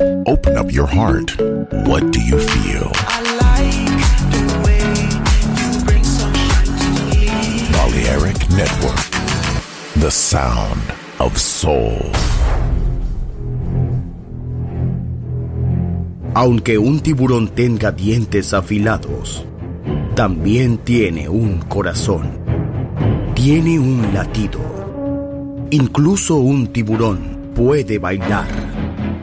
Open up your heart. What do you feel? Like. Balearic Network. The sound of soul. Aunque un tiburón tenga dientes afilados, también tiene un corazón. Tiene un latido. Incluso un tiburón puede bailar.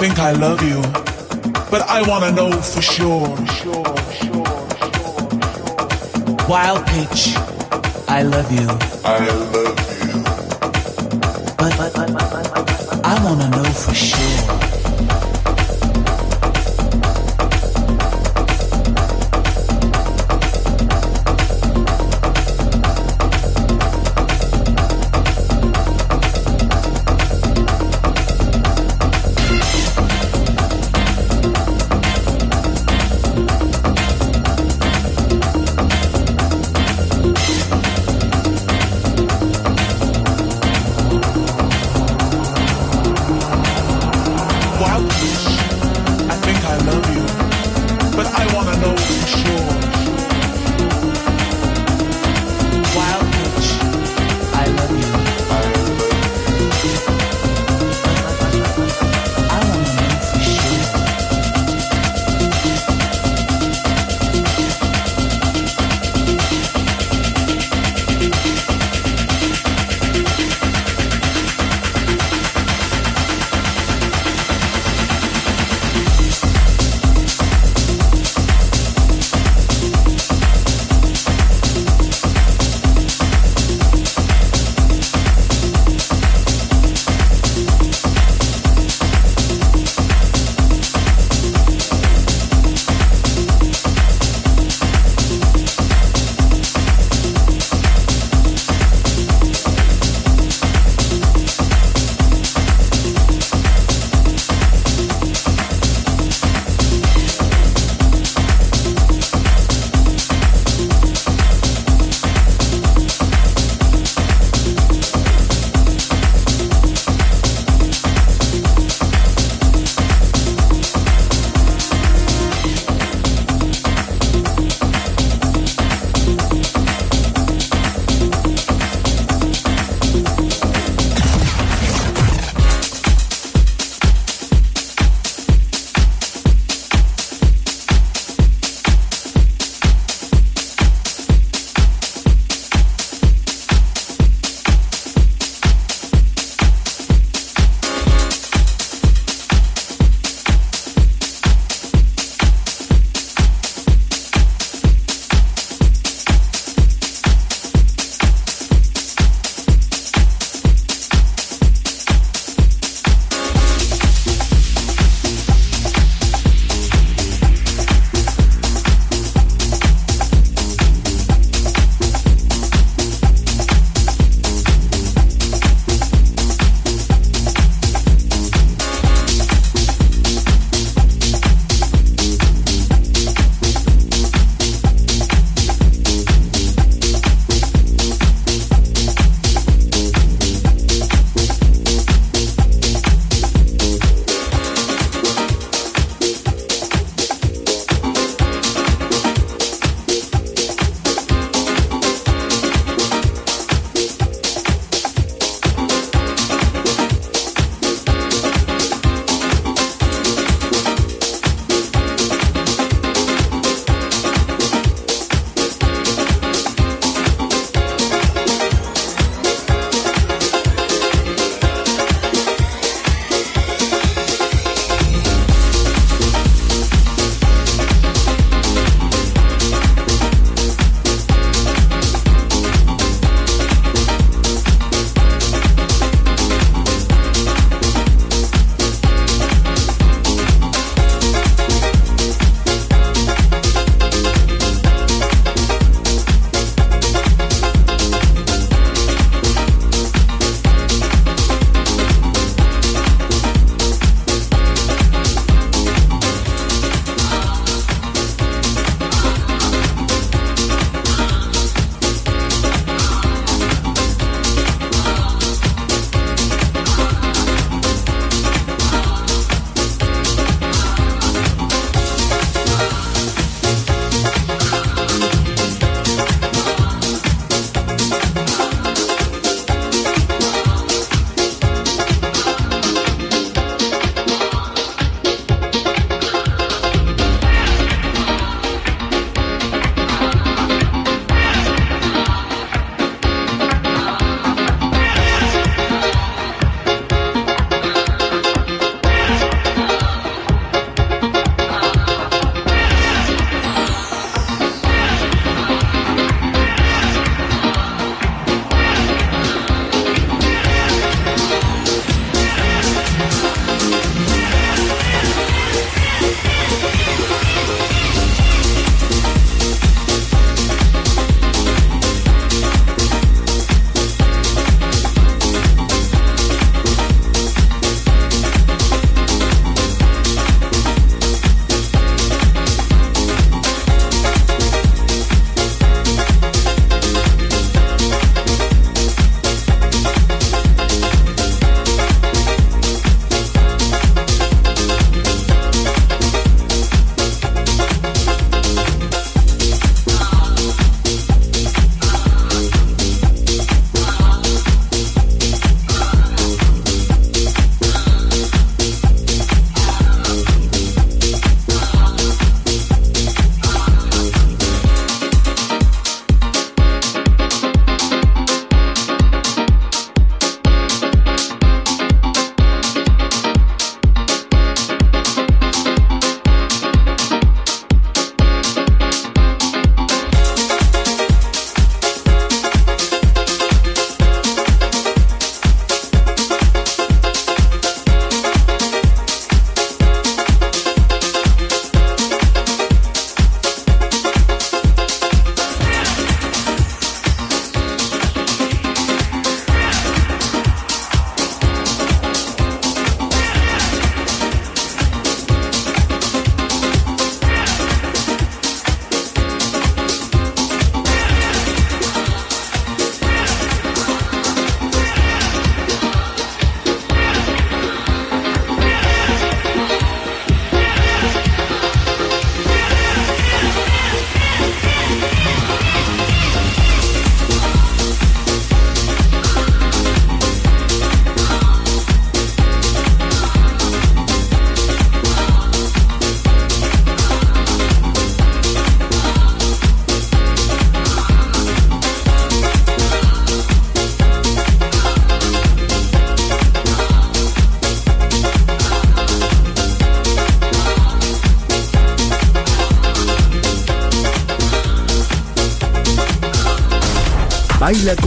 Think I love you, but I wanna know for sure. Wild pitch, I love you. I love you. But, but, but, but, but, but, but I wanna know for sure.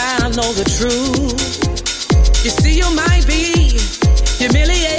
I know the truth. You see, you might be humiliated.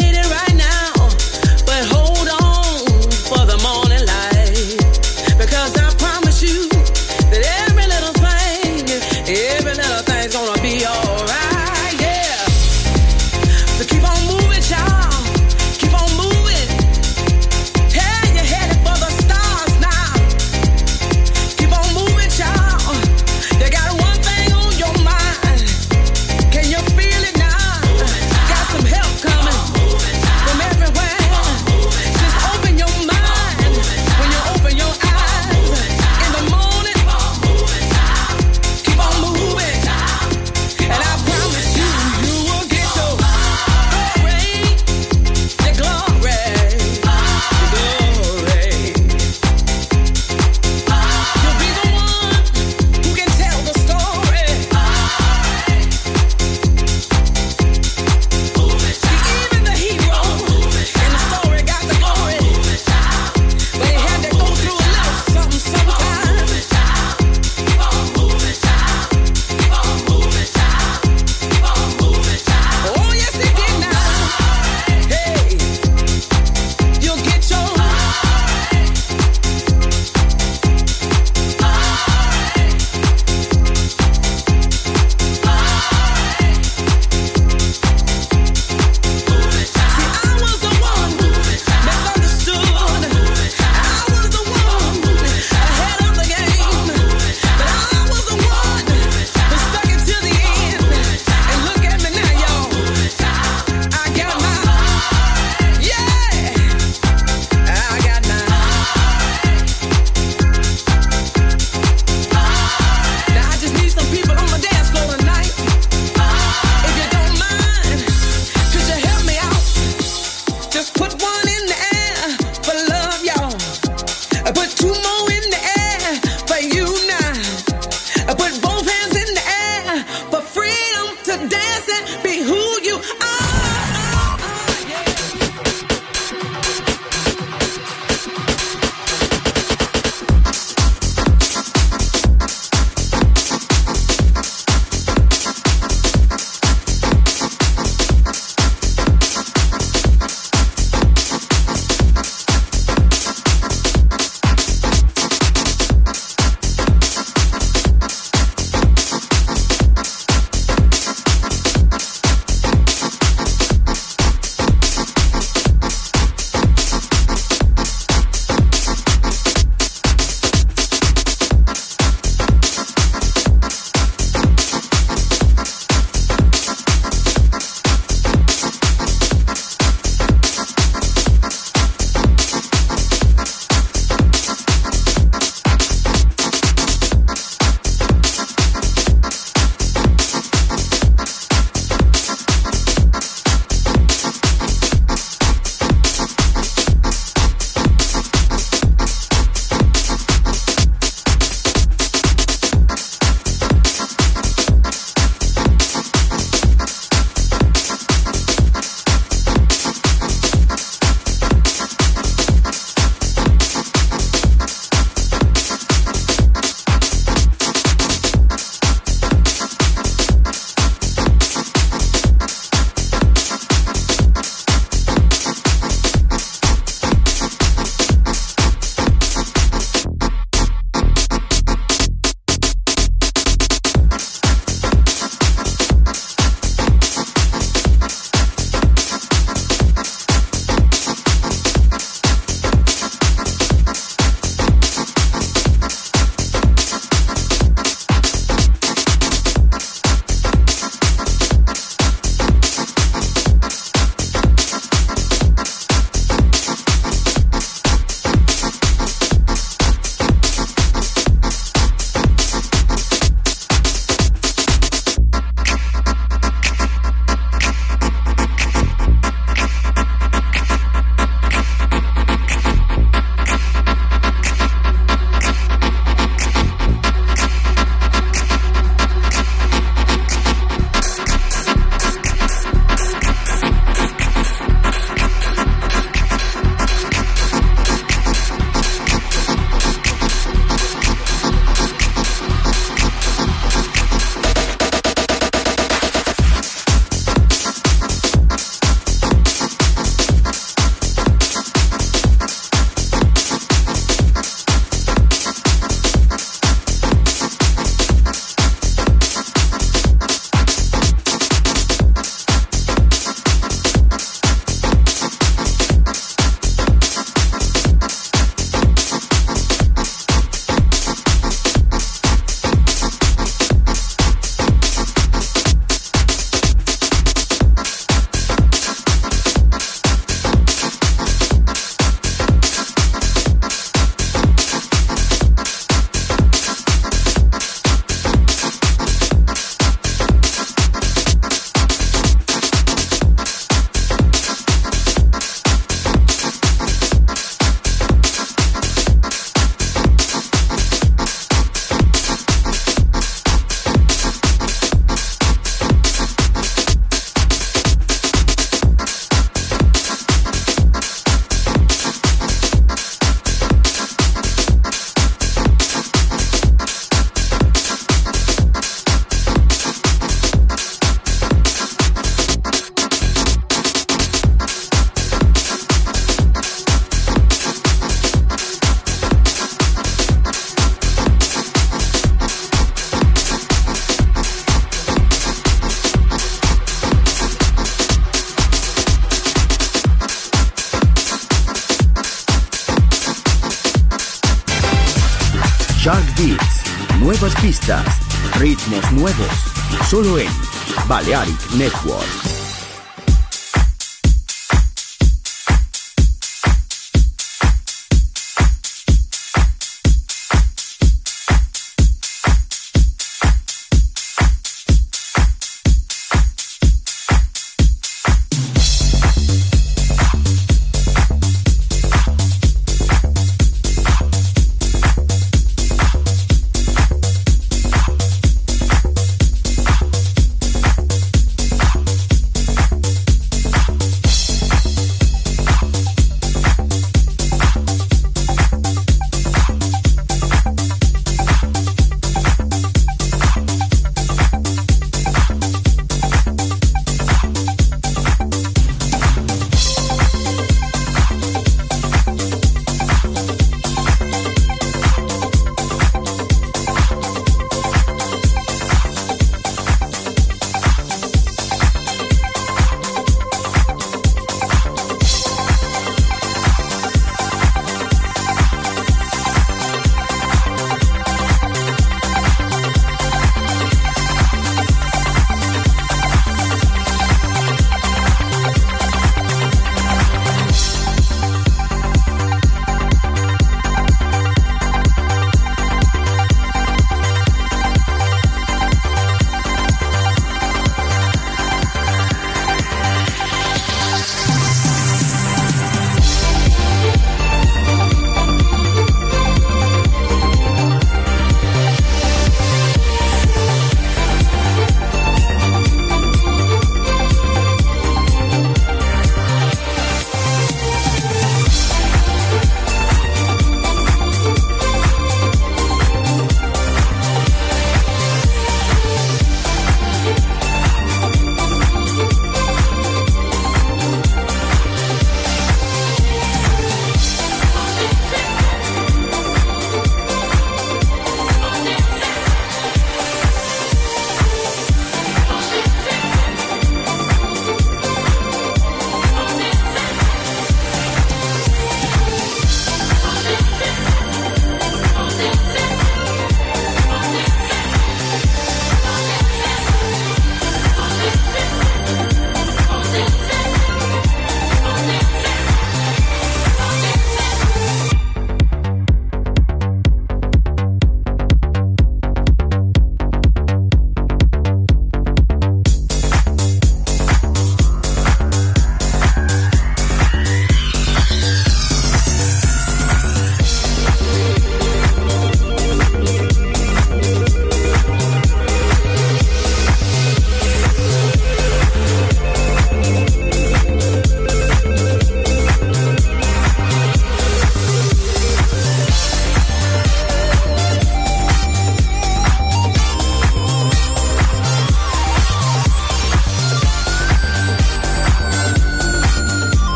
Network.